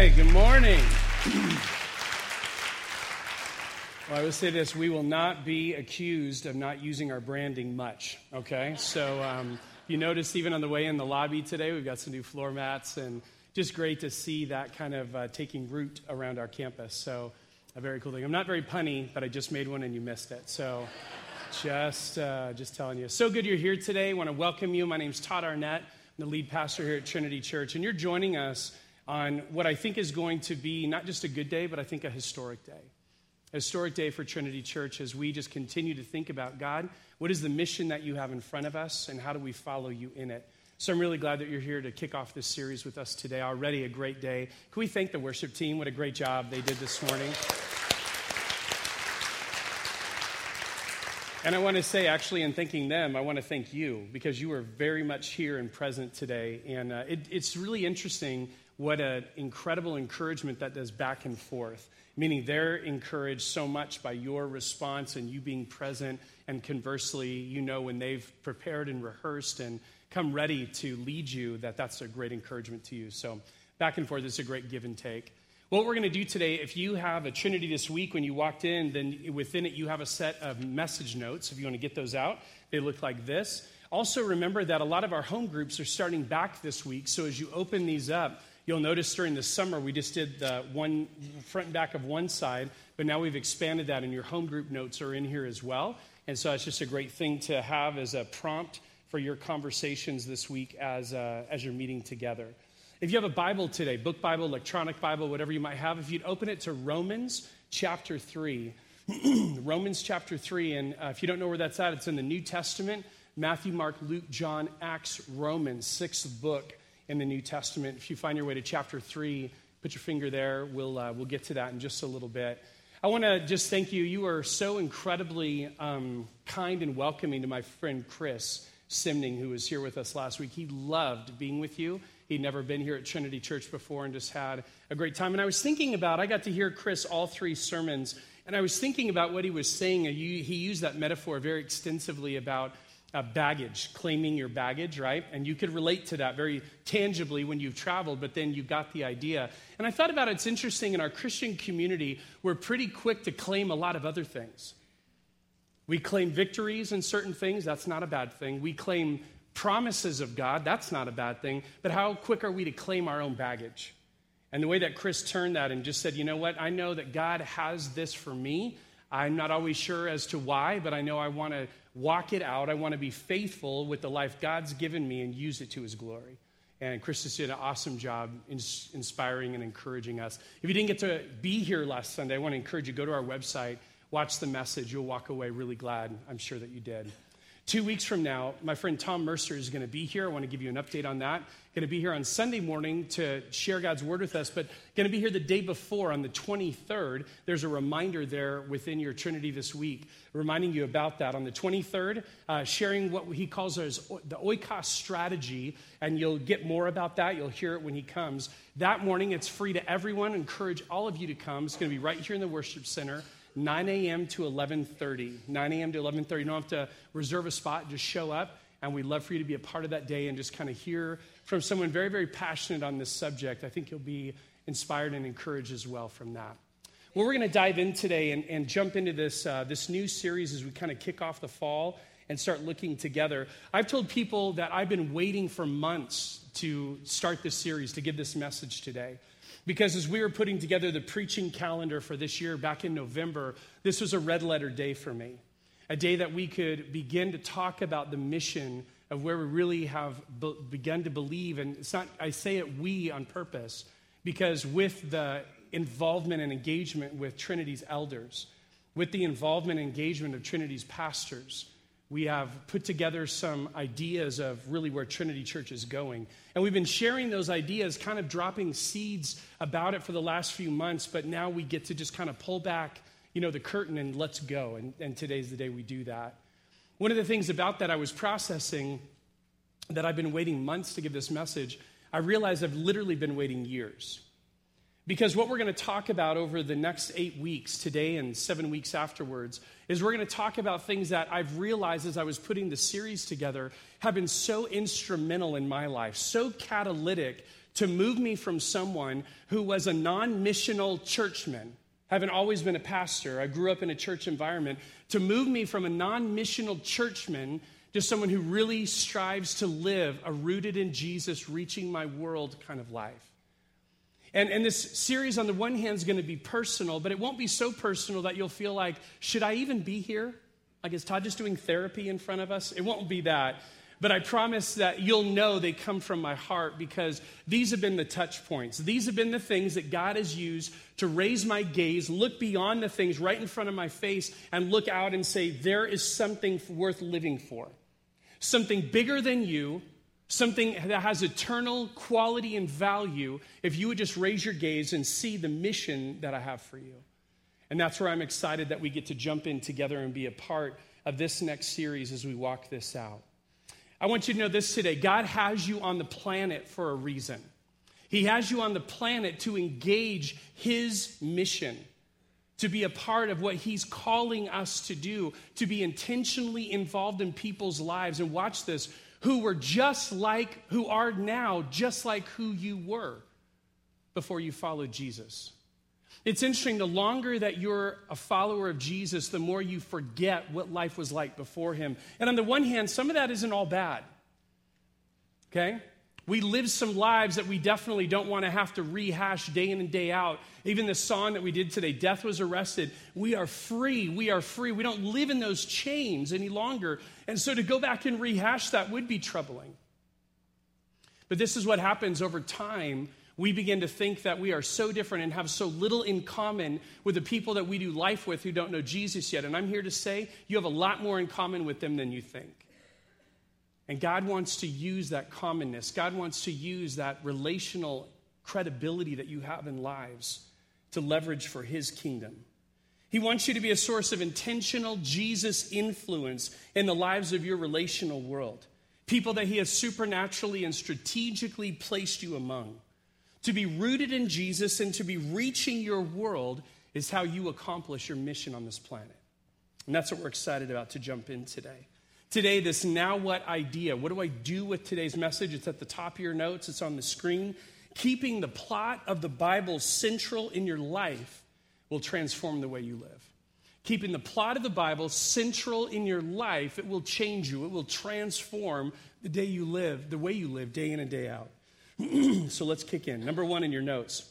right, good morning. Well, I would say this we will not be accused of not using our branding much, okay? So, um, you noticed even on the way in the lobby today, we've got some new floor mats, and just great to see that kind of uh, taking root around our campus. So, a very cool thing. I'm not very punny, but I just made one and you missed it. So, just, uh, just telling you. So good you're here today. I want to welcome you. My name's Todd Arnett. I'm the lead pastor here at Trinity Church, and you're joining us on what I think is going to be not just a good day, but I think a historic day. A historic day for Trinity Church as we just continue to think about God, what is the mission that you have in front of us, and how do we follow you in it? So I'm really glad that you're here to kick off this series with us today. Already a great day. Can we thank the worship team? What a great job they did this morning. And I want to say, actually, in thanking them, I want to thank you because you are very much here and present today. And uh, it, it's really interesting what an incredible encouragement that does back and forth, meaning they're encouraged so much by your response and you being present. And conversely, you know, when they've prepared and rehearsed and come ready to lead you, that that's a great encouragement to you. So, back and forth is a great give and take. What we're going to do today, if you have a Trinity this week when you walked in, then within it you have a set of message notes. If you want to get those out, they look like this. Also, remember that a lot of our home groups are starting back this week. So, as you open these up, You'll notice during the summer we just did the one front and back of one side, but now we've expanded that, and your home group notes are in here as well. And so it's just a great thing to have as a prompt for your conversations this week as, uh, as you're meeting together. If you have a Bible today, book Bible, electronic Bible, whatever you might have, if you'd open it to Romans chapter 3. Romans chapter 3, and uh, if you don't know where that's at, it's in the New Testament Matthew, Mark, Luke, John, Acts, Romans, sixth book in the New Testament. If you find your way to chapter 3, put your finger there. We'll, uh, we'll get to that in just a little bit. I want to just thank you. You are so incredibly um, kind and welcoming to my friend Chris Simning, who was here with us last week. He loved being with you. He'd never been here at Trinity Church before and just had a great time. And I was thinking about, I got to hear Chris all three sermons, and I was thinking about what he was saying. He used that metaphor very extensively about uh, baggage, claiming your baggage, right? And you could relate to that very tangibly when you've traveled, but then you got the idea. And I thought about it, it's interesting in our Christian community, we're pretty quick to claim a lot of other things. We claim victories in certain things, that's not a bad thing. We claim promises of God, that's not a bad thing. But how quick are we to claim our own baggage? And the way that Chris turned that and just said, you know what, I know that God has this for me. I'm not always sure as to why, but I know I want to walk it out. I want to be faithful with the life God's given me and use it to his glory. And Chris just did an awesome job inspiring and encouraging us. If you didn't get to be here last Sunday, I want to encourage you go to our website, watch the message. You'll walk away really glad. I'm sure that you did. Two weeks from now, my friend Tom Mercer is going to be here. I want to give you an update on that. Going to be here on Sunday morning to share God's word with us, but going to be here the day before on the 23rd. There's a reminder there within your Trinity this week, reminding you about that. On the 23rd, uh, sharing what he calls as the oikos strategy, and you'll get more about that. You'll hear it when he comes. That morning, it's free to everyone. Encourage all of you to come. It's going to be right here in the worship center. 9 a.m. to 11:30. 9 a.m. to 11:30. You don't have to reserve a spot; just show up, and we'd love for you to be a part of that day and just kind of hear from someone very, very passionate on this subject. I think you'll be inspired and encouraged as well from that. Well, we're going to dive in today and, and jump into this uh, this new series as we kind of kick off the fall and start looking together. I've told people that I've been waiting for months to start this series to give this message today. Because as we were putting together the preaching calendar for this year back in November, this was a red letter day for me. A day that we could begin to talk about the mission of where we really have be- begun to believe. And it's not, I say it we on purpose, because with the involvement and engagement with Trinity's elders, with the involvement and engagement of Trinity's pastors, we have put together some ideas of really where Trinity Church is going. And we've been sharing those ideas, kind of dropping seeds about it for the last few months, but now we get to just kind of pull back, you know, the curtain and let's go. And, and today's the day we do that. One of the things about that I was processing that I've been waiting months to give this message, I realized I've literally been waiting years. Because what we're going to talk about over the next eight weeks, today and seven weeks afterwards, is we're going to talk about things that I've realized as I was putting the series together have been so instrumental in my life, so catalytic to move me from someone who was a non missional churchman, having always been a pastor, I grew up in a church environment, to move me from a non missional churchman to someone who really strives to live a rooted in Jesus, reaching my world kind of life. And, and this series, on the one hand, is going to be personal, but it won't be so personal that you'll feel like, should I even be here? Like, is Todd just doing therapy in front of us? It won't be that. But I promise that you'll know they come from my heart because these have been the touch points. These have been the things that God has used to raise my gaze, look beyond the things right in front of my face, and look out and say, there is something worth living for. Something bigger than you, something that has eternal quality and value if you would just raise your gaze and see the mission that I have for you. And that's where I'm excited that we get to jump in together and be a part of this next series as we walk this out. I want you to know this today God has you on the planet for a reason. He has you on the planet to engage His mission, to be a part of what He's calling us to do, to be intentionally involved in people's lives. And watch this who were just like, who are now just like who you were before you followed Jesus. It's interesting, the longer that you're a follower of Jesus, the more you forget what life was like before him. And on the one hand, some of that isn't all bad. Okay? We live some lives that we definitely don't want to have to rehash day in and day out. Even the song that we did today, Death Was Arrested, we are free. We are free. We don't live in those chains any longer. And so to go back and rehash that would be troubling. But this is what happens over time. We begin to think that we are so different and have so little in common with the people that we do life with who don't know Jesus yet. And I'm here to say you have a lot more in common with them than you think. And God wants to use that commonness, God wants to use that relational credibility that you have in lives to leverage for His kingdom. He wants you to be a source of intentional Jesus influence in the lives of your relational world. People that He has supernaturally and strategically placed you among. To be rooted in Jesus and to be reaching your world is how you accomplish your mission on this planet. And that's what we're excited about to jump in today. Today, this now what idea. What do I do with today's message? It's at the top of your notes, it's on the screen. Keeping the plot of the Bible central in your life will transform the way you live. Keeping the plot of the Bible central in your life, it will change you. It will transform the day you live, the way you live day in and day out. so let's kick in. Number one in your notes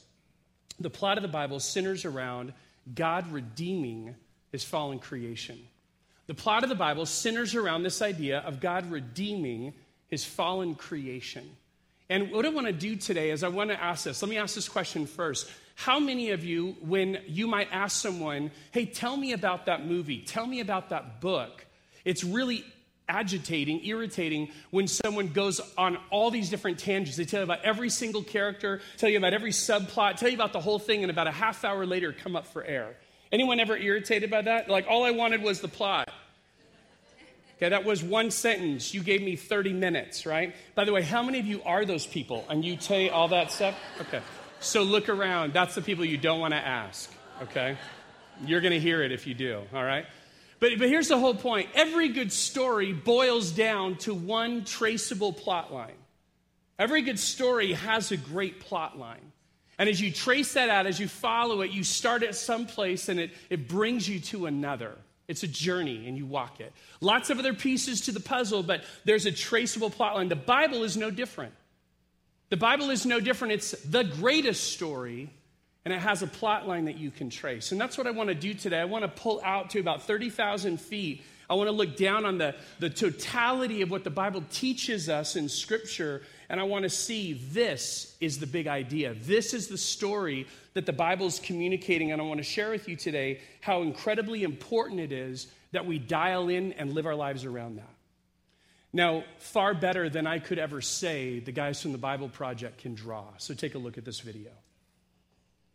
the plot of the Bible centers around God redeeming his fallen creation. The plot of the Bible centers around this idea of God redeeming his fallen creation. And what I want to do today is I want to ask this. Let me ask this question first. How many of you, when you might ask someone, hey, tell me about that movie, tell me about that book, it's really agitating, irritating when someone goes on all these different tangents. They tell you about every single character, tell you about every subplot, tell you about the whole thing, and about a half hour later come up for air. Anyone ever irritated by that? Like, all I wanted was the plot. Okay, that was one sentence. You gave me 30 minutes, right? By the way, how many of you are those people? And you say all that stuff? Okay. So look around. That's the people you don't want to ask, okay? You're going to hear it if you do, all right? But, but here's the whole point every good story boils down to one traceable plot line. Every good story has a great plot line. And as you trace that out, as you follow it, you start at some place and it, it brings you to another. It's a journey and you walk it. Lots of other pieces to the puzzle, but there's a traceable plot line. The Bible is no different. The Bible is no different. It's the greatest story, and it has a plot line that you can trace. And that's what I want to do today. I want to pull out to about 30,000 feet. I want to look down on the, the totality of what the Bible teaches us in Scripture and I want to see this is the big idea. This is the story that the Bible is communicating. And I want to share with you today how incredibly important it is that we dial in and live our lives around that. Now, far better than I could ever say, the guys from the Bible Project can draw. So take a look at this video.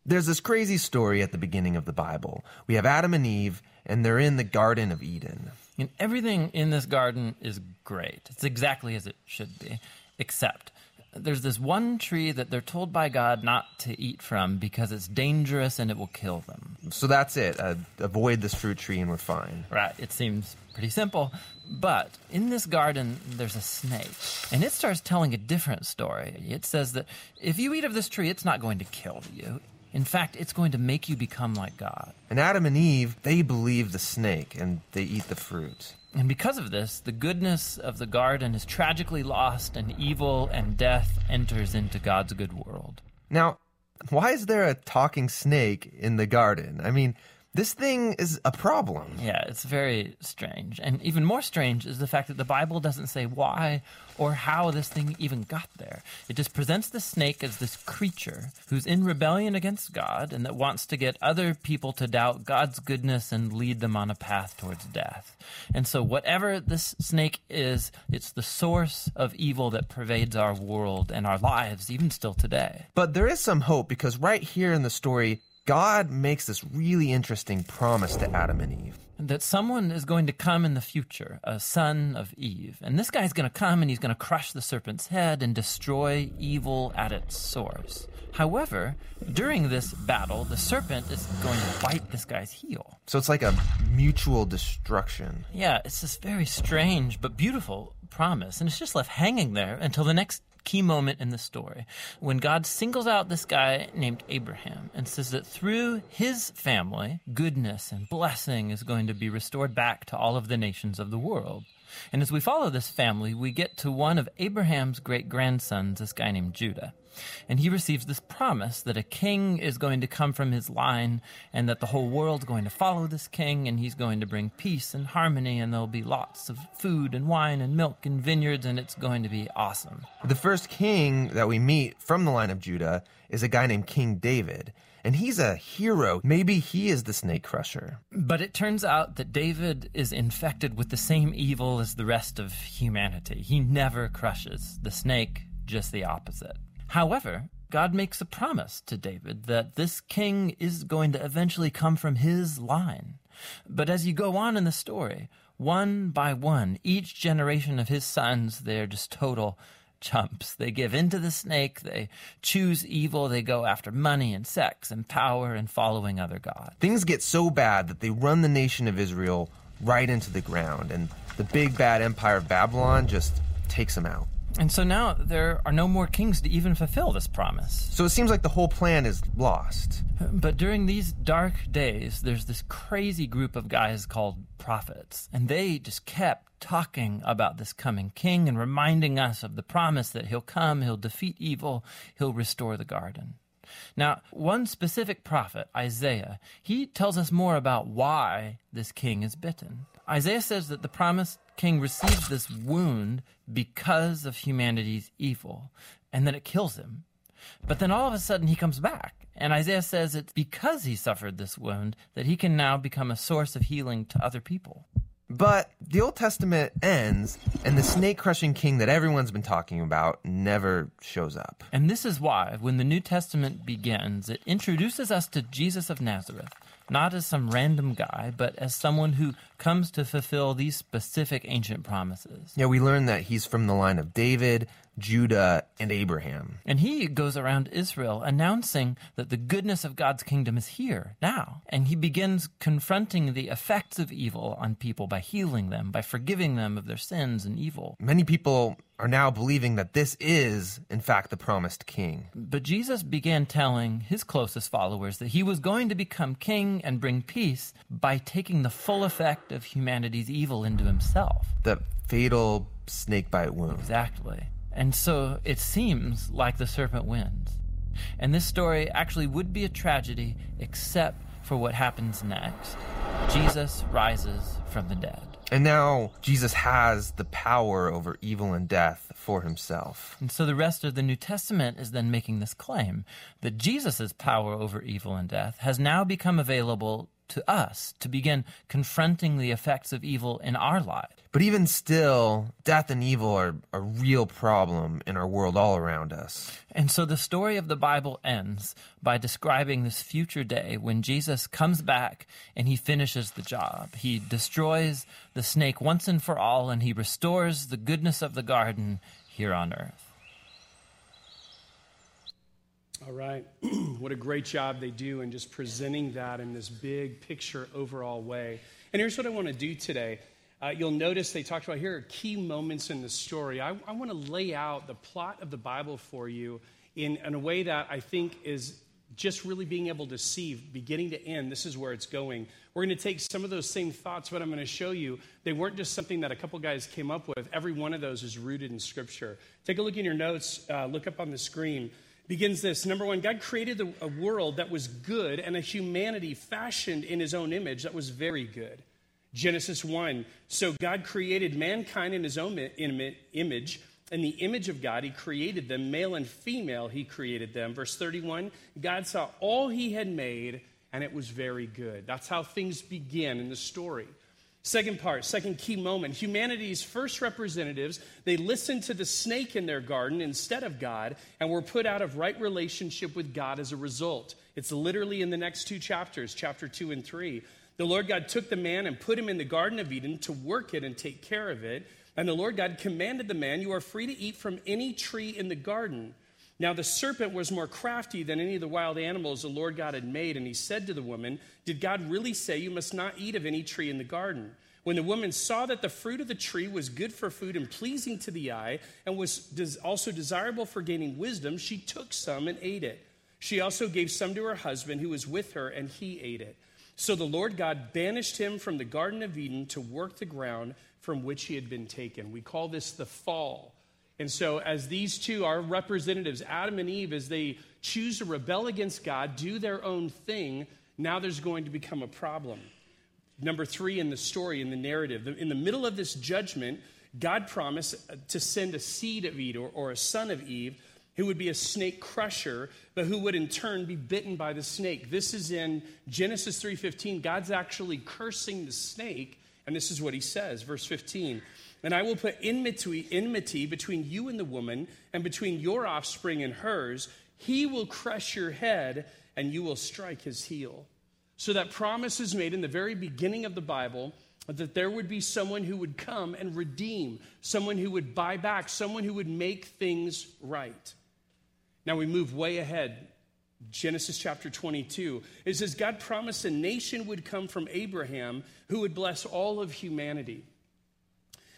There's this crazy story at the beginning of the Bible. We have Adam and Eve, and they're in the Garden of Eden. And everything in this garden is great. It's exactly as it should be except there's this one tree that they're told by God not to eat from because it's dangerous and it will kill them. So that's it. Uh, avoid this fruit tree and we're fine. Right. It seems pretty simple. But in this garden, there's a snake, and it starts telling a different story. It says that if you eat of this tree, it's not going to kill you. In fact, it's going to make you become like God. And Adam and Eve, they believe the snake and they eat the fruit. And because of this, the goodness of the garden is tragically lost, and evil and death enters into God's good world. Now, why is there a talking snake in the garden? I mean, this thing is a problem. Yeah, it's very strange. And even more strange is the fact that the Bible doesn't say why or how this thing even got there. It just presents the snake as this creature who's in rebellion against God and that wants to get other people to doubt God's goodness and lead them on a path towards death. And so, whatever this snake is, it's the source of evil that pervades our world and our lives, even still today. But there is some hope because right here in the story, God makes this really interesting promise to Adam and Eve. That someone is going to come in the future, a son of Eve. And this guy's going to come and he's going to crush the serpent's head and destroy evil at its source. However, during this battle, the serpent is going to bite this guy's heel. So it's like a mutual destruction. Yeah, it's this very strange but beautiful promise. And it's just left hanging there until the next key moment in the story when God singles out this guy named Abraham and says that through his family, goodness and blessing is going to be restored back to all of the nations of the world. And as we follow this family, we get to one of Abraham's great grandsons, this guy named Judah. And he receives this promise that a king is going to come from his line and that the whole world's going to follow this king and he's going to bring peace and harmony and there'll be lots of food and wine and milk and vineyards and it's going to be awesome. The first king that we meet from the line of Judah is a guy named King David. And he's a hero. Maybe he is the snake crusher. But it turns out that David is infected with the same evil as the rest of humanity. He never crushes the snake, just the opposite. However, God makes a promise to David that this king is going to eventually come from his line. But as you go on in the story, one by one, each generation of his sons, they're just total chumps. They give in to the snake, they choose evil, they go after money and sex and power and following other gods. Things get so bad that they run the nation of Israel right into the ground, and the big bad empire of Babylon just takes them out. And so now there are no more kings to even fulfill this promise. So it seems like the whole plan is lost. But during these dark days, there's this crazy group of guys called prophets, and they just kept talking about this coming king and reminding us of the promise that he'll come, he'll defeat evil, he'll restore the garden. Now, one specific prophet, Isaiah, he tells us more about why this king is bitten. Isaiah says that the promised king receives this wound because of humanity's evil and then it kills him. But then all of a sudden he comes back. And Isaiah says it's because he suffered this wound that he can now become a source of healing to other people. But the Old Testament ends, and the snake crushing king that everyone's been talking about never shows up. And this is why, when the New Testament begins, it introduces us to Jesus of Nazareth, not as some random guy, but as someone who comes to fulfill these specific ancient promises. Yeah, we learn that he's from the line of David, Judah, and Abraham. And he goes around Israel announcing that the goodness of God's kingdom is here now. And he begins confronting the effects of evil on people by healing them, by forgiving them of their sins and evil. Many people are now believing that this is, in fact, the promised king. But Jesus began telling his closest followers that he was going to become king and bring peace by taking the full effect of humanity's evil into himself. The fatal snakebite wound. Exactly. And so it seems like the serpent wins. And this story actually would be a tragedy except for what happens next. Jesus rises from the dead. And now Jesus has the power over evil and death for himself. And so the rest of the New Testament is then making this claim that Jesus' power over evil and death has now become available to us to begin confronting the effects of evil in our lives. But even still, death and evil are a real problem in our world all around us. And so the story of the Bible ends by describing this future day when Jesus comes back and he finishes the job. He destroys the snake once and for all and he restores the goodness of the garden here on earth. All right. what a great job they do in just presenting that in this big picture overall way. And here's what I want to do today. Uh, you'll notice they talked about here are key moments in the story. I, I want to lay out the plot of the Bible for you in, in a way that I think is just really being able to see beginning to end, this is where it's going. We're going to take some of those same thoughts, but I'm going to show you they weren't just something that a couple guys came up with. Every one of those is rooted in Scripture. Take a look in your notes, uh, look up on the screen. Begins this Number one, God created a world that was good and a humanity fashioned in his own image that was very good. Genesis 1. So God created mankind in his own image. In the image of God, he created them, male and female, he created them. Verse 31 God saw all he had made, and it was very good. That's how things begin in the story. Second part, second key moment humanity's first representatives, they listened to the snake in their garden instead of God and were put out of right relationship with God as a result. It's literally in the next two chapters, chapter 2 and 3. The Lord God took the man and put him in the Garden of Eden to work it and take care of it. And the Lord God commanded the man, You are free to eat from any tree in the garden. Now the serpent was more crafty than any of the wild animals the Lord God had made, and he said to the woman, Did God really say you must not eat of any tree in the garden? When the woman saw that the fruit of the tree was good for food and pleasing to the eye, and was also desirable for gaining wisdom, she took some and ate it. She also gave some to her husband who was with her, and he ate it. So the Lord God banished him from the Garden of Eden to work the ground from which he had been taken. We call this the fall. And so, as these two our representatives, Adam and Eve, as they choose to rebel against God, do their own thing, now there's going to become a problem. Number three in the story, in the narrative, in the middle of this judgment, God promised uh, to send a seed of Eve or, or a son of Eve who would be a snake crusher but who would in turn be bitten by the snake this is in genesis 3.15 god's actually cursing the snake and this is what he says, verse 15. And I will put enmity, between you and the woman, and between your offspring and hers. He will crush your head, and you will strike his heel. So that promise is made in the very beginning of the Bible that there would be someone who would come and redeem, someone who would buy back, someone who would make things right. Now we move way ahead Genesis chapter 22. It says, God promised a nation would come from Abraham who would bless all of humanity.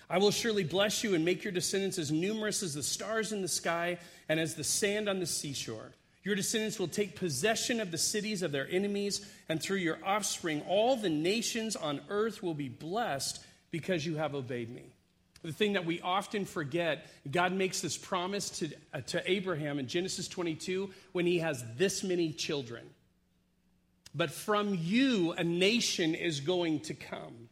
I will surely bless you and make your descendants as numerous as the stars in the sky and as the sand on the seashore. Your descendants will take possession of the cities of their enemies, and through your offspring, all the nations on earth will be blessed because you have obeyed me. The thing that we often forget, God makes this promise to, uh, to Abraham in Genesis 22 when he has this many children. But from you, a nation is going to come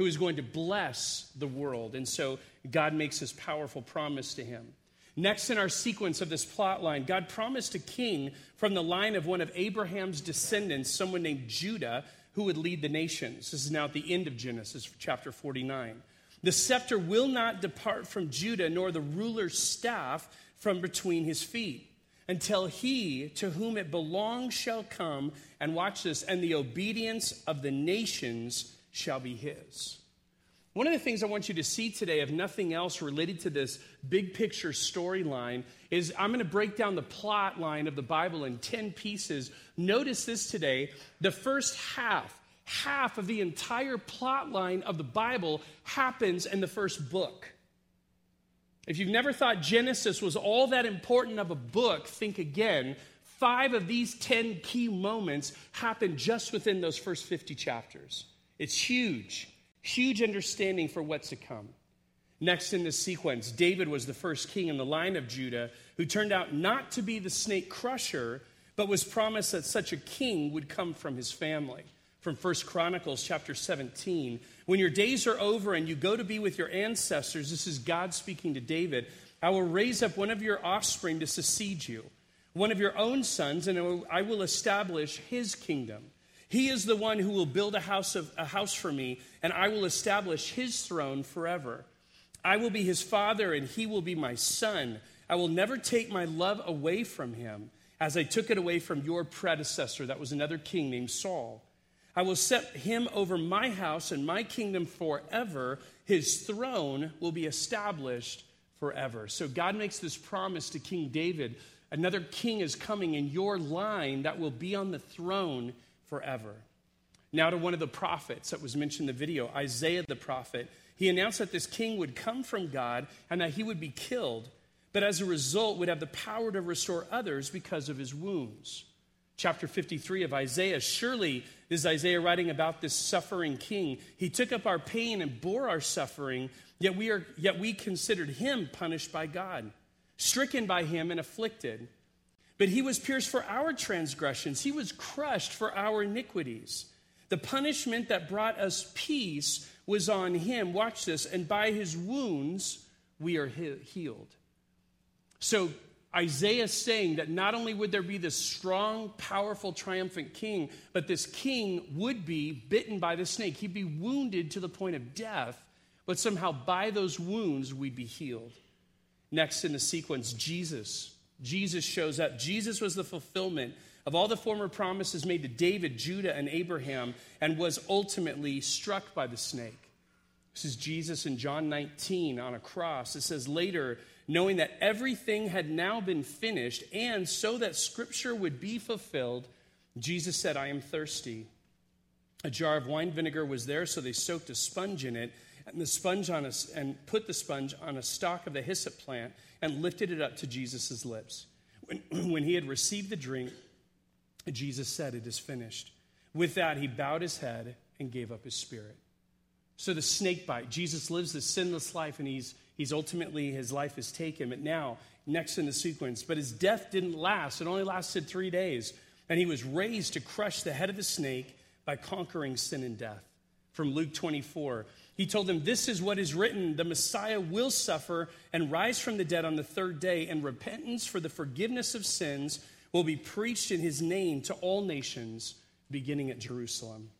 who is going to bless the world. And so God makes this powerful promise to him. Next in our sequence of this plot line, God promised a king from the line of one of Abraham's descendants, someone named Judah, who would lead the nations. This is now at the end of Genesis, chapter 49. The scepter will not depart from Judah, nor the ruler's staff from between his feet, until he to whom it belongs shall come, and watch this, and the obedience of the nations shall be his. One of the things I want you to see today, if nothing else related to this big picture storyline, is I'm going to break down the plot line of the Bible in 10 pieces. Notice this today. The first half half of the entire plot line of the Bible happens in the first book. If you've never thought Genesis was all that important of a book, think again. Five of these 10 key moments happen just within those first 50 chapters. It's huge, huge understanding for what's to come. Next in this sequence, David was the first king in the line of Judah who turned out not to be the snake crusher, but was promised that such a king would come from his family from First Chronicles chapter 17. When your days are over and you go to be with your ancestors, this is God speaking to David, I will raise up one of your offspring to succeed you, one of your own sons, and I will establish his kingdom. He is the one who will build a house, of, a house for me, and I will establish his throne forever. I will be his father, and he will be my son. I will never take my love away from him, as I took it away from your predecessor, that was another king named Saul. I will set him over my house and my kingdom forever. His throne will be established forever. So God makes this promise to King David Another king is coming in your line that will be on the throne forever. Now, to one of the prophets that was mentioned in the video, Isaiah the prophet, he announced that this king would come from God and that he would be killed, but as a result would have the power to restore others because of his wounds. Chapter 53 of Isaiah, surely this is Isaiah writing about this suffering king. He took up our pain and bore our suffering, yet we, are, yet we considered him punished by God, stricken by him and afflicted. But he was pierced for our transgressions, he was crushed for our iniquities. The punishment that brought us peace was on him. Watch this. And by his wounds, we are healed. So, Isaiah is saying that not only would there be this strong, powerful, triumphant king, but this king would be bitten by the snake. He'd be wounded to the point of death, but somehow by those wounds, we'd be healed. Next in the sequence, Jesus. Jesus shows up. Jesus was the fulfillment of all the former promises made to David, Judah, and Abraham, and was ultimately struck by the snake. This is Jesus in John 19 on a cross. It says, Later, knowing that everything had now been finished, and so that scripture would be fulfilled, Jesus said, I am thirsty. A jar of wine vinegar was there, so they soaked a sponge in it, and the sponge on a, and put the sponge on a stalk of the hyssop plant, and lifted it up to Jesus' lips. When, when he had received the drink, Jesus said, It is finished. With that, he bowed his head and gave up his spirit. So the snake bite, Jesus lives the sinless life and he's, he's ultimately, his life is taken. But now, next in the sequence, but his death didn't last. It only lasted three days. And he was raised to crush the head of the snake by conquering sin and death. From Luke 24, he told them, This is what is written the Messiah will suffer and rise from the dead on the third day, and repentance for the forgiveness of sins will be preached in his name to all nations, beginning at Jerusalem.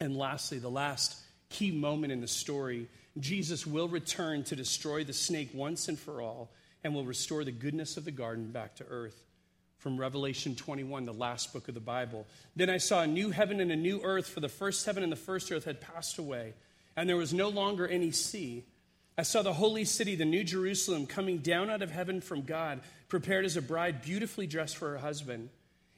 And lastly, the last key moment in the story Jesus will return to destroy the snake once and for all and will restore the goodness of the garden back to earth. From Revelation 21, the last book of the Bible. Then I saw a new heaven and a new earth, for the first heaven and the first earth had passed away, and there was no longer any sea. I saw the holy city, the new Jerusalem, coming down out of heaven from God, prepared as a bride beautifully dressed for her husband.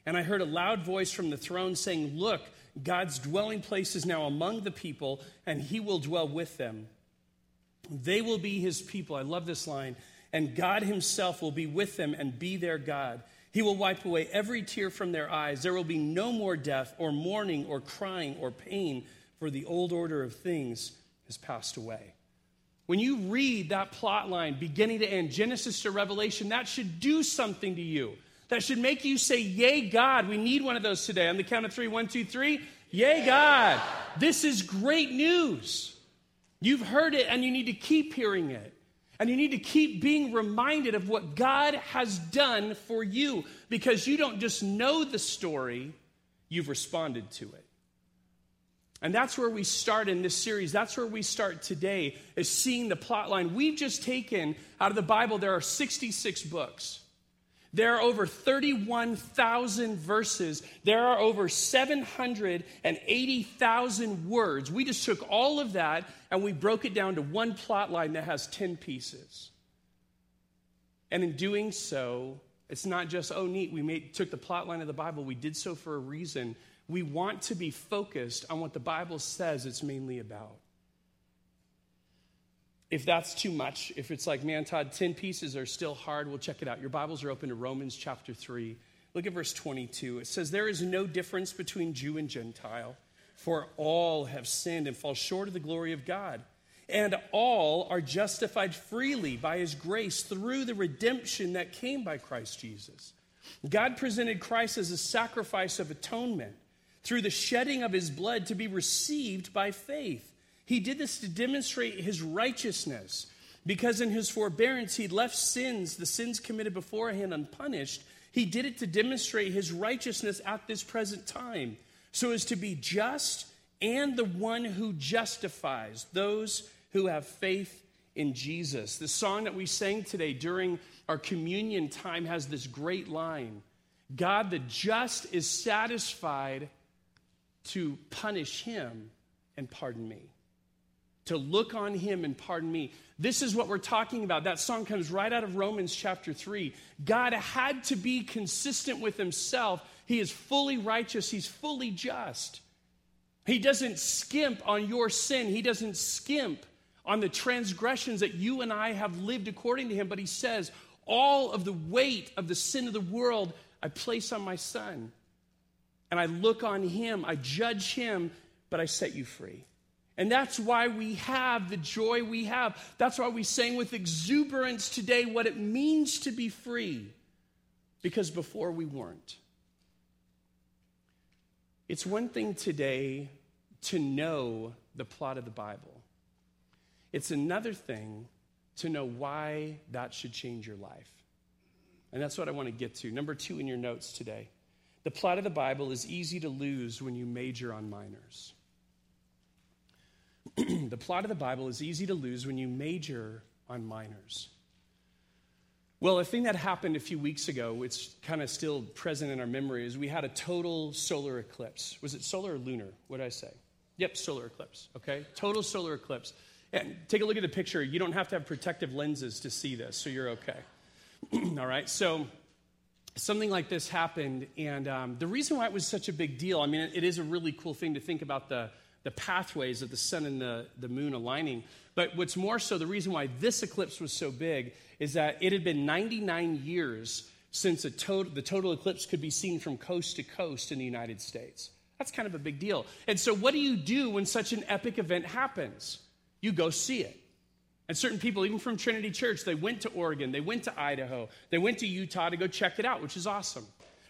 And I heard a loud voice from the throne saying, Look, God's dwelling place is now among the people, and he will dwell with them. They will be his people. I love this line. And God himself will be with them and be their God. He will wipe away every tear from their eyes. There will be no more death, or mourning, or crying, or pain, for the old order of things has passed away. When you read that plot line beginning to end, Genesis to Revelation, that should do something to you. That should make you say, Yay, God. We need one of those today. On the count of three, one, two, three. Yay, God. This is great news. You've heard it and you need to keep hearing it. And you need to keep being reminded of what God has done for you because you don't just know the story, you've responded to it. And that's where we start in this series. That's where we start today, is seeing the plot line. We've just taken out of the Bible, there are 66 books. There are over 31,000 verses. There are over 780,000 words. We just took all of that and we broke it down to one plot line that has 10 pieces. And in doing so, it's not just, oh, neat, we made, took the plot line of the Bible. We did so for a reason we want to be focused on what the Bible says it's mainly about. If that's too much, if it's like, man, Todd, 10 pieces are still hard, we'll check it out. Your Bibles are open to Romans chapter 3. Look at verse 22. It says, There is no difference between Jew and Gentile, for all have sinned and fall short of the glory of God. And all are justified freely by his grace through the redemption that came by Christ Jesus. God presented Christ as a sacrifice of atonement through the shedding of his blood to be received by faith. He did this to demonstrate his righteousness, because in his forbearance he left sins, the sins committed beforehand, unpunished. He did it to demonstrate his righteousness at this present time, so as to be just and the one who justifies those who have faith in Jesus. The song that we sang today during our communion time has this great line God the just is satisfied to punish him and pardon me. To look on him and pardon me. This is what we're talking about. That song comes right out of Romans chapter 3. God had to be consistent with himself. He is fully righteous, he's fully just. He doesn't skimp on your sin, he doesn't skimp on the transgressions that you and I have lived according to him, but he says, All of the weight of the sin of the world I place on my son. And I look on him, I judge him, but I set you free. And that's why we have the joy we have. That's why we sing with exuberance today what it means to be free, because before we weren't. It's one thing today to know the plot of the Bible, it's another thing to know why that should change your life. And that's what I want to get to. Number two in your notes today. The plot of the Bible is easy to lose when you major on minors. the plot of the Bible is easy to lose when you major on minors. Well, a thing that happened a few weeks ago, it's kind of still present in our memory, is we had a total solar eclipse. Was it solar or lunar? What did I say? Yep, solar eclipse, okay? Total solar eclipse. And take a look at the picture. You don't have to have protective lenses to see this, so you're okay. All right, so something like this happened, and um, the reason why it was such a big deal, I mean, it is a really cool thing to think about the the pathways of the sun and the, the moon aligning. But what's more so, the reason why this eclipse was so big is that it had been 99 years since total, the total eclipse could be seen from coast to coast in the United States. That's kind of a big deal. And so, what do you do when such an epic event happens? You go see it. And certain people, even from Trinity Church, they went to Oregon, they went to Idaho, they went to Utah to go check it out, which is awesome.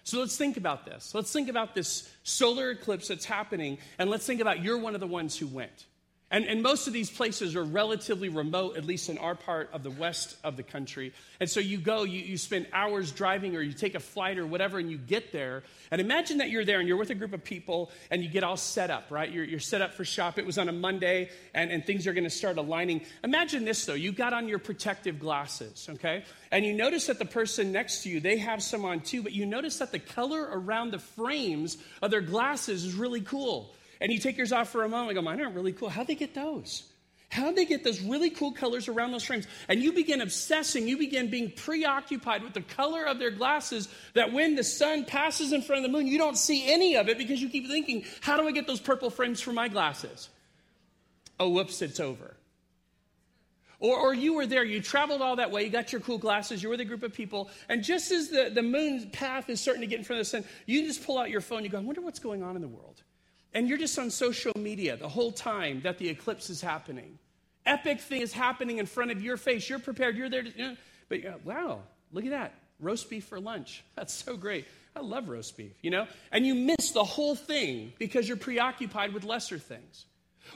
So let's think about this. Let's think about this solar eclipse that's happening, and let's think about you're one of the ones who went. And, and most of these places are relatively remote, at least in our part of the west of the country. And so you go, you, you spend hours driving, or you take a flight or whatever, and you get there. And imagine that you're there and you're with a group of people and you get all set up, right? You're, you're set up for shop. It was on a Monday, and, and things are going to start aligning. Imagine this, though. You got on your protective glasses, okay? And you notice that the person next to you, they have some on too, but you notice that the color around the frames of their glasses is really cool. And you take yours off for a moment and go, mine aren't really cool. How'd they get those? How'd they get those really cool colors around those frames? And you begin obsessing, you begin being preoccupied with the color of their glasses that when the sun passes in front of the moon, you don't see any of it because you keep thinking, how do I get those purple frames for my glasses? Oh, whoops, it's over. Or, or you were there, you traveled all that way, you got your cool glasses, you were a group of people, and just as the, the moon path is starting to get in front of the sun, you just pull out your phone, you go, I wonder what's going on in the world. And you're just on social media the whole time that the eclipse is happening. Epic thing is happening in front of your face. You're prepared, you're there to, you know, but uh, wow, look at that. Roast beef for lunch. That's so great. I love roast beef, you know? And you miss the whole thing because you're preoccupied with lesser things.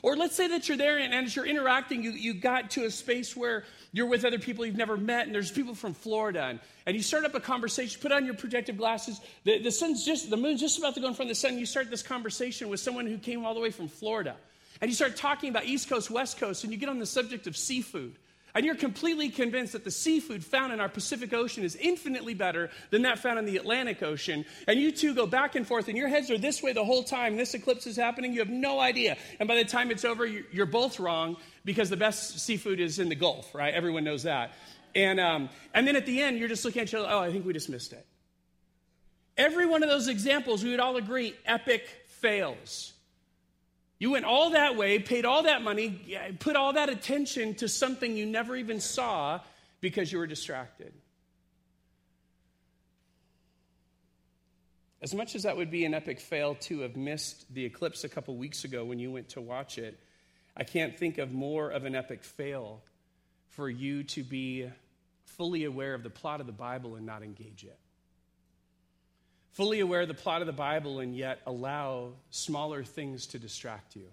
Or let's say that you're there and, as you're interacting, you, you got to a space where you're with other people you've never met, and there's people from Florida, and, and you start up a conversation, put on your protective glasses. The, the sun's just, the moon's just about to go in front of the sun. You start this conversation with someone who came all the way from Florida. And you start talking about East Coast, West Coast, and you get on the subject of seafood. And you're completely convinced that the seafood found in our Pacific Ocean is infinitely better than that found in the Atlantic Ocean. And you two go back and forth, and your heads are this way the whole time. This eclipse is happening. You have no idea. And by the time it's over, you're both wrong because the best seafood is in the Gulf, right? Everyone knows that. And, um, and then at the end, you're just looking at each other, oh, I think we just missed it. Every one of those examples, we would all agree, epic fails. You went all that way, paid all that money, put all that attention to something you never even saw because you were distracted. As much as that would be an epic fail to have missed the eclipse a couple weeks ago when you went to watch it, I can't think of more of an epic fail for you to be fully aware of the plot of the Bible and not engage it fully aware of the plot of the Bible and yet allow smaller things to distract you.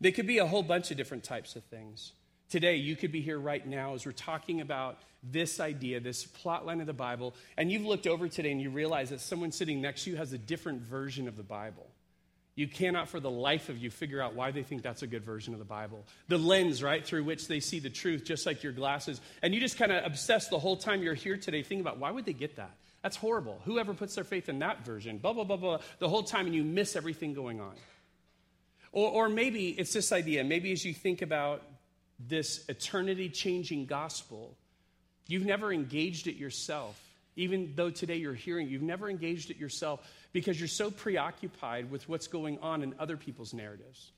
They could be a whole bunch of different types of things. Today, you could be here right now as we're talking about this idea, this plot line of the Bible, and you've looked over today and you realize that someone sitting next to you has a different version of the Bible. You cannot, for the life of you, figure out why they think that's a good version of the Bible. The lens, right, through which they see the truth, just like your glasses. And you just kind of obsess the whole time you're here today thinking about why would they get that? That's horrible. Whoever puts their faith in that version, blah, blah, blah, blah, the whole time, and you miss everything going on. Or, or maybe it's this idea. Maybe as you think about this eternity changing gospel, you've never engaged it yourself. Even though today you're hearing, you've never engaged it yourself because you're so preoccupied with what's going on in other people's narratives.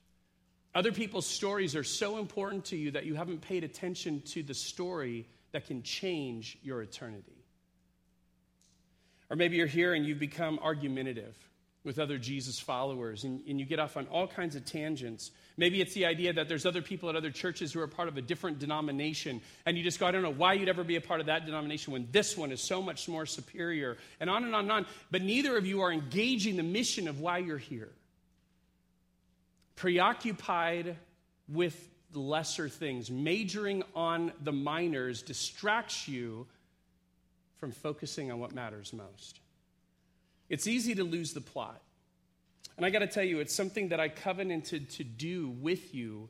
Other people's stories are so important to you that you haven't paid attention to the story that can change your eternity. Or maybe you're here and you've become argumentative with other Jesus followers and, and, you get off on all kinds of tangents. Maybe it's the idea that there's other people at other churches who are part of a different denomination and you just go, I don't know why you'd ever be a part of that denomination when this one is so much more superior, and on and on and on. But neither of you are engaging the mission of why you're here. Preoccupied with lesser things, majoring on the minors distracts you from focusing on what matters most. It's easy to lose the plot. And I got to tell you, it's something that I covenanted to do with you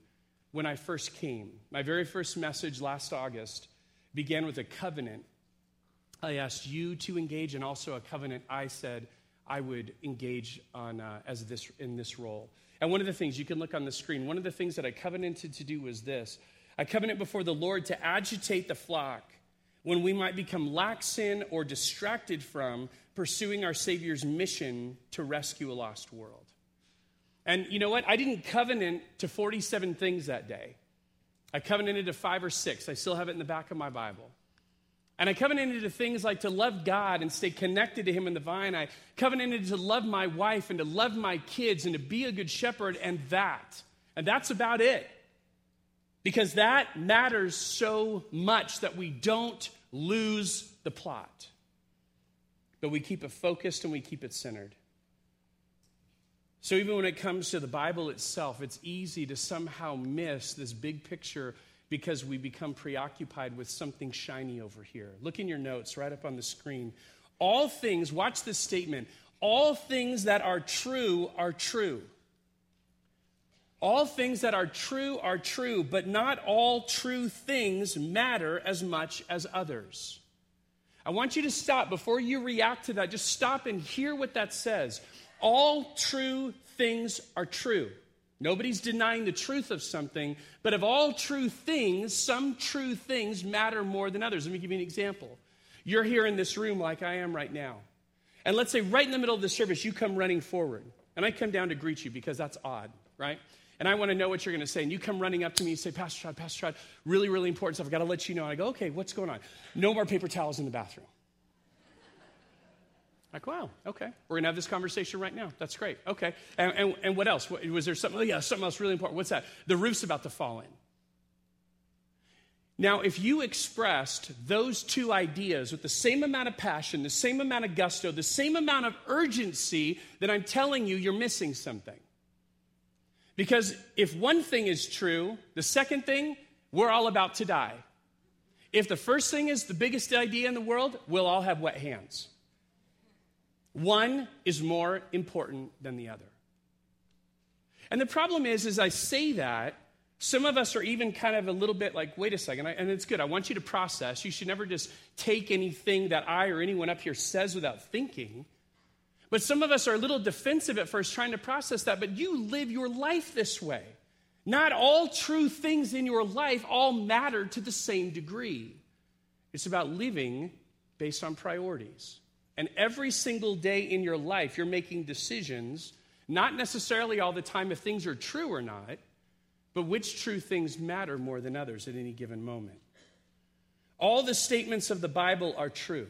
when I first came. My very first message last August began with a covenant. I asked you to engage, and also a covenant I said I would engage on uh, as this in this role. And one of the things you can look on the screen, one of the things that I covenanted to do was this: I covenant before the Lord to agitate the flock when we might become lax in or distracted from pursuing our Savior's mission to rescue a lost world. And you know what? I didn't covenant to 47 things that day. I covenanted to five or six. I still have it in the back of my Bible. And I covenanted to things like to love God and stay connected to Him in the vine. I covenanted to love my wife and to love my kids and to be a good shepherd, and that. And that's about it. Because that matters so much that we don't lose the plot, but we keep it focused and we keep it centered. So, even when it comes to the Bible itself, it's easy to somehow miss this big picture because we become preoccupied with something shiny over here. Look in your notes right up on the screen. All things, watch this statement all things that are true are true. All things that are true are true, but not all true things matter as much as others. I want you to stop before you react to that. Just stop and hear what that says. All true things are true. Nobody's denying the truth of something, but of all true things, some true things matter more than others. Let me give you an example. You're here in this room like I am right now. And let's say right in the middle of the service, you come running forward. And I come down to greet you because that's odd, right? And I want to know what you're going to say. And you come running up to me and say, Pastor Todd, Pastor Todd, really, really important stuff. I've got to let you know. And I go, okay, what's going on? No more paper towels in the bathroom. Like, wow, okay. We're going to have this conversation right now. That's great. Okay. And, and, and what else? Was there something? Oh, yeah, something else really important. What's that? The roof's about to fall in. Now, if you expressed those two ideas with the same amount of passion, the same amount of gusto, the same amount of urgency, then I'm telling you, you're missing something. Because if one thing is true, the second thing, we're all about to die. If the first thing is the biggest idea in the world, we'll all have wet hands. One is more important than the other. And the problem is, as I say that, some of us are even kind of a little bit like, wait a second, and it's good. I want you to process. You should never just take anything that I or anyone up here says without thinking. But some of us are a little defensive at first trying to process that, but you live your life this way. Not all true things in your life all matter to the same degree. It's about living based on priorities. And every single day in your life, you're making decisions, not necessarily all the time if things are true or not, but which true things matter more than others at any given moment. All the statements of the Bible are true.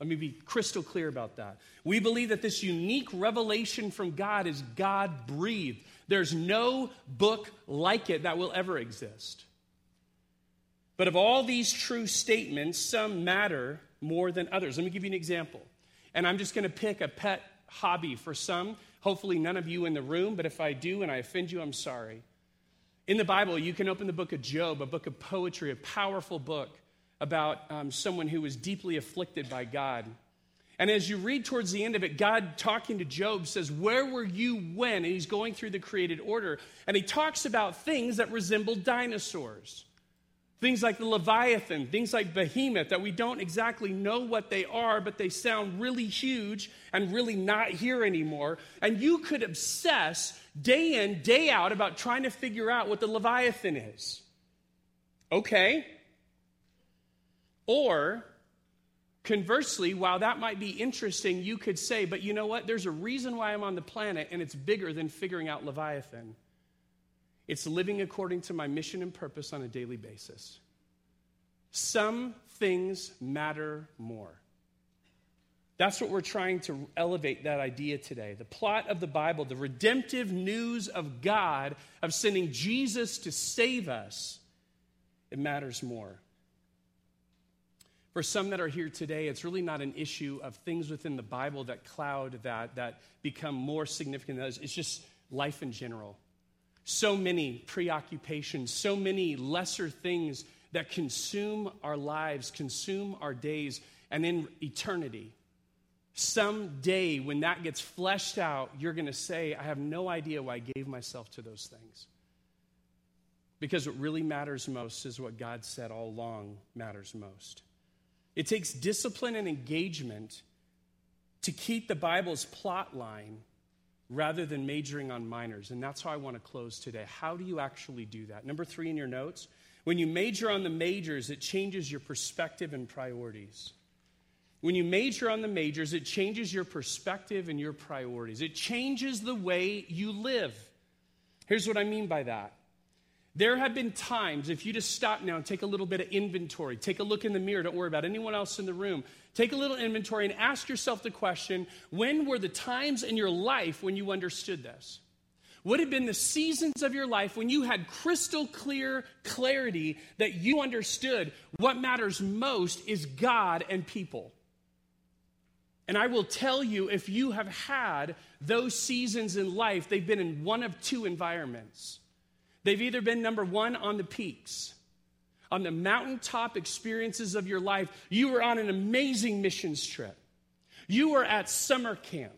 Let me be crystal clear about that. We believe that this unique revelation from God is God breathed. There's no book like it that will ever exist. But of all these true statements, some matter more than others. Let me give you an example. And I'm just going to pick a pet hobby for some. Hopefully, none of you in the room, but if I do and I offend you, I'm sorry. In the Bible, you can open the book of Job, a book of poetry, a powerful book about um, someone who was deeply afflicted by God. And as you read towards the end of it, God talking to Job says, Where were you when? And he's going through the created order. And he talks about things that resemble dinosaurs. Things like the Leviathan, things like Behemoth, that we don't exactly know what they are, but they sound really huge and really not here anymore. And you could obsess day in, day out about trying to figure out what the Leviathan is. Okay. Or, conversely, while that might be interesting, you could say, but you know what? There's a reason why I'm on the planet, and it's bigger than figuring out Leviathan. It's living according to my mission and purpose on a daily basis. Some things matter more. That's what we're trying to elevate that idea today. The plot of the Bible, the redemptive news of God, of sending Jesus to save us, it matters more. For some that are here today, it's really not an issue of things within the Bible that cloud that, that become more significant than others. It's just life in general so many preoccupations, so many lesser things that consume our lives, consume our days, and in eternity. Someday, when that gets fleshed out, you're going to say, I have no idea why I gave myself to those things. Because what really matters most is what God said all along matters most. It takes discipline and engagement to keep the Bible's plot line rather than majoring on minors. And that's how I want to close today. How do you actually do that? Number three in your notes when you major on the majors, it changes your perspective and priorities. When you major on the majors, it changes your perspective and your priorities. It changes the way you live. Here's what I mean by that there have been times, if you just stop now and take a little bit of inventory, take a look in the mirror, don't worry about anyone else in the room. Take a little inventory and ask yourself the question when were the times in your life when you understood this? What have been the seasons of your life when you had crystal clear clarity that you understood what matters most is God and people? And I will tell you, if you have had those seasons in life, they've been in one of two environments. They've either been number one on the peaks, on the mountaintop experiences of your life. You were on an amazing missions trip, you were at summer camp.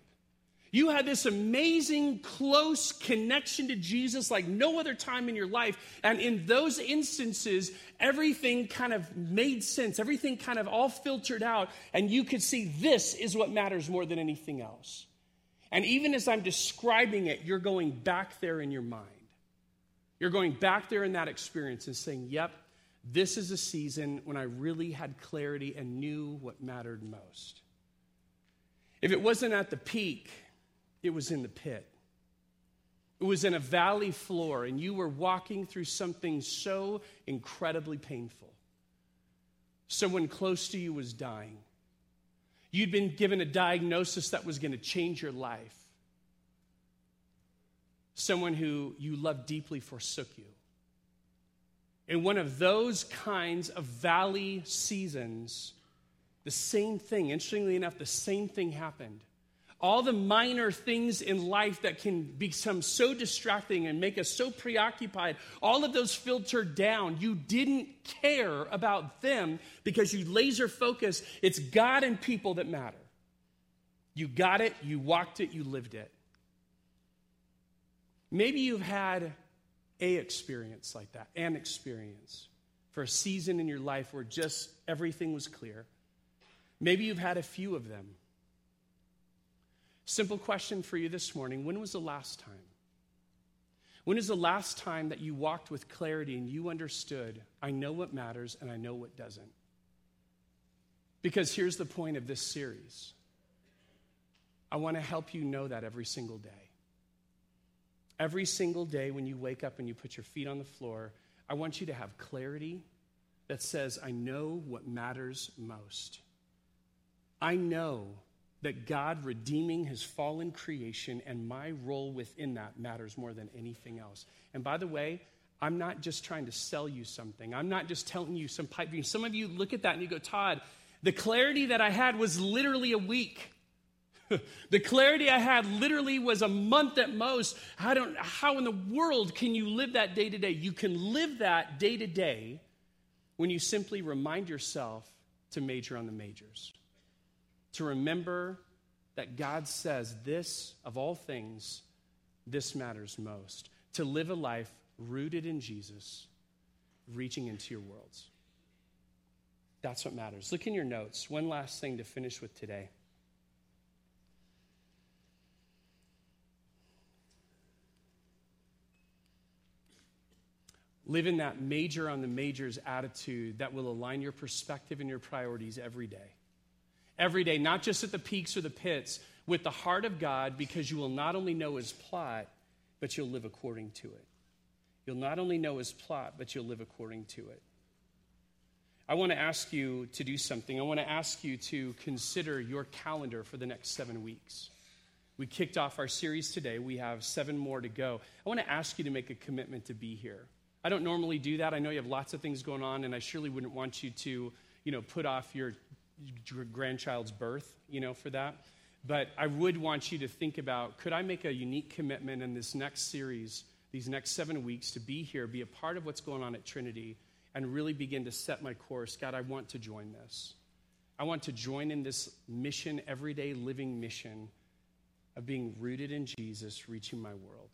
You had this amazing, close connection to Jesus like no other time in your life. And in those instances, everything kind of made sense. Everything kind of all filtered out. And you could see this is what matters more than anything else. And even as I'm describing it, you're going back there in your mind. You're going back there in that experience and saying, yep, this is a season when I really had clarity and knew what mattered most. If it wasn't at the peak, it was in the pit. It was in a valley floor, and you were walking through something so incredibly painful. Someone close to you was dying. You'd been given a diagnosis that was going to change your life someone who you love deeply forsook you. In one of those kinds of valley seasons, the same thing, interestingly enough, the same thing happened. All the minor things in life that can become so distracting and make us so preoccupied, all of those filtered down. You didn't care about them because you laser focus. It's God and people that matter. You got it, you walked it, you lived it. Maybe you've had a experience like that, an experience for a season in your life where just everything was clear. Maybe you've had a few of them. Simple question for you this morning when was the last time? When is the last time that you walked with clarity and you understood, I know what matters and I know what doesn't? Because here's the point of this series I want to help you know that every single day. Every single day when you wake up and you put your feet on the floor, I want you to have clarity that says, I know what matters most. I know that God redeeming his fallen creation and my role within that matters more than anything else. And by the way, I'm not just trying to sell you something. I'm not just telling you some pipe dream. Some of you look at that and you go, Todd, the clarity that I had was literally a week. the clarity I had literally was a month at most. How, don't, how in the world can you live that day to day? You can live that day to day when you simply remind yourself to major on the majors. To remember that God says, this, of all things, this matters most. To live a life rooted in Jesus, reaching into your worlds. That's what matters. Look in your notes. One last thing to finish with today. Live in that major on the majors attitude that will align your perspective and your priorities every day. Every day, not just at the peaks or the pits, with the heart of God, because you will not only know his plot, but you'll live according to it. You'll not only know his plot, but you'll live according to it. I want to ask you to do something. I want to ask you to consider your calendar for the next seven weeks. We kicked off our series today. We have seven more to go. I want to ask you to make a commitment to be here. I don't normally do that. I know you have lots of things going on, and I surely wouldn't want you to, you know, put off your grandchild's birth, you know, for that. But I would want you to think about could I make a unique commitment in this next series, these next seven weeks, to be here, be a part of what's going on at Trinity, and really begin to set my course? God, I want to join this. I want to join in this mission, everyday living mission of being rooted in Jesus, reaching my world.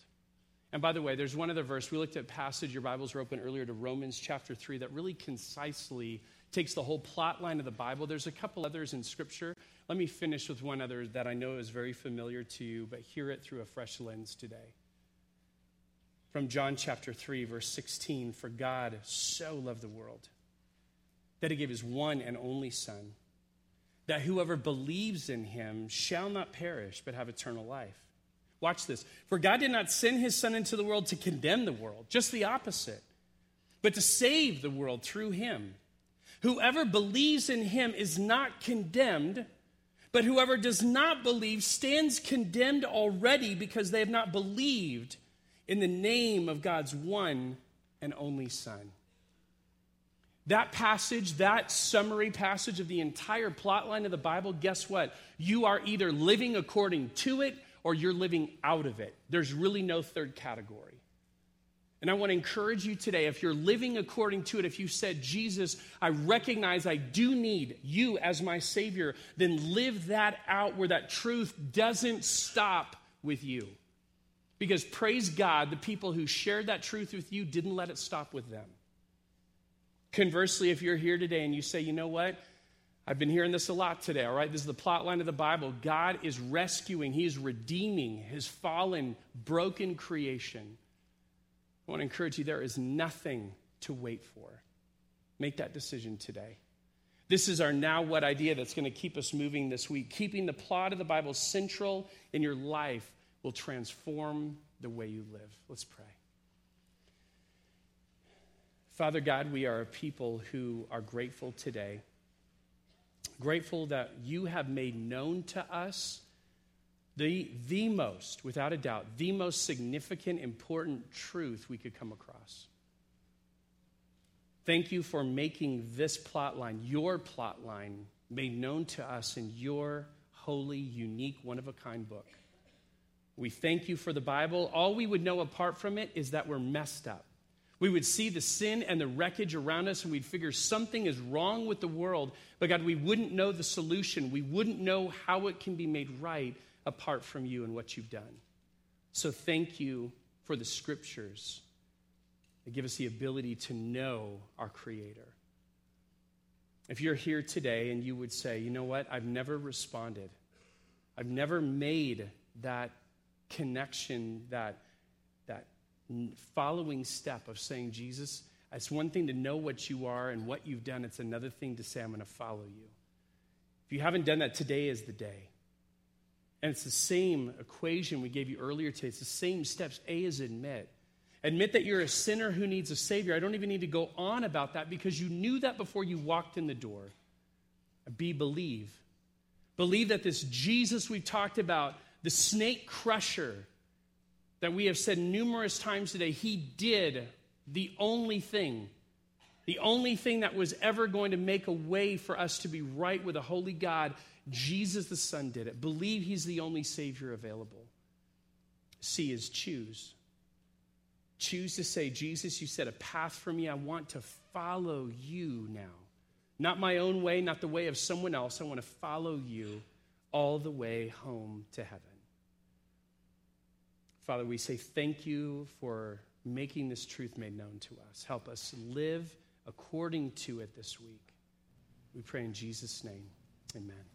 And by the way, there's one other verse. We looked at passage, your Bibles were open earlier to Romans chapter 3, that really concisely takes the whole plot line of the Bible. There's a couple others in Scripture. Let me finish with one other that I know is very familiar to you, but hear it through a fresh lens today. From John chapter 3, verse 16 For God so loved the world that he gave his one and only Son, that whoever believes in him shall not perish, but have eternal life. Watch this. For God did not send his Son into the world to condemn the world, just the opposite, but to save the world through him. Whoever believes in him is not condemned, but whoever does not believe stands condemned already because they have not believed in the name of God's one and only Son. That passage, that summary passage of the entire plot line of the Bible, guess what? You are either living according to it or you're living out of it. There's really no third category. And I want to encourage you today if you're living according to it, if you said, Jesus, I recognize I do need you as my Savior, then live that out where that truth doesn't stop with you. Because praise God, the people who shared that truth with you didn't let it stop with them. Conversely, if you're here today and you say, you know what? I've been hearing this a lot today, all right? This is the plot line of the Bible. God is rescuing, He is redeeming His fallen, broken creation. I want to encourage you there is nothing to wait for. Make that decision today. This is our now what idea that's going to keep us moving this week. Keeping the plot of the Bible central in your life will transform the way you live. Let's pray. Father God, we are a people who are grateful today grateful that you have made known to us the, the most, without a doubt, the most significant, important truth we could come across. Thank you for making this plot line, your plot line, made known to us in your holy, unique, one of a kind book. We thank you for the Bible. All we would know apart from it is that we're messed up. We would see the sin and the wreckage around us and we'd figure something is wrong with the world. But God, we wouldn't know the solution. We wouldn't know how it can be made right apart from you and what you've done. So thank you for the scriptures that give us the ability to know our Creator. If you're here today and you would say, you know what, I've never responded, I've never made that connection, that following step of saying, Jesus, it's one thing to know what you are and what you've done, it's another thing to say, I'm going to follow you. If you haven't done that, today is the day. And it's the same equation we gave you earlier today. It's the same steps. A is admit. Admit that you're a sinner who needs a Savior. I don't even need to go on about that because you knew that before you walked in the door. B, believe. Believe that this Jesus we've talked about, the snake crusher, that we have said numerous times today, he did the only thing, the only thing that was ever going to make a way for us to be right with a holy God. Jesus the Son did it. Believe he's the only Savior available. C is choose. Choose to say, Jesus, you set a path for me. I want to follow you now. Not my own way, not the way of someone else. I want to follow you all the way home to heaven. Father, we say thank you for making this truth made known to us. Help us live according to it this week. We pray in Jesus' name. Amen.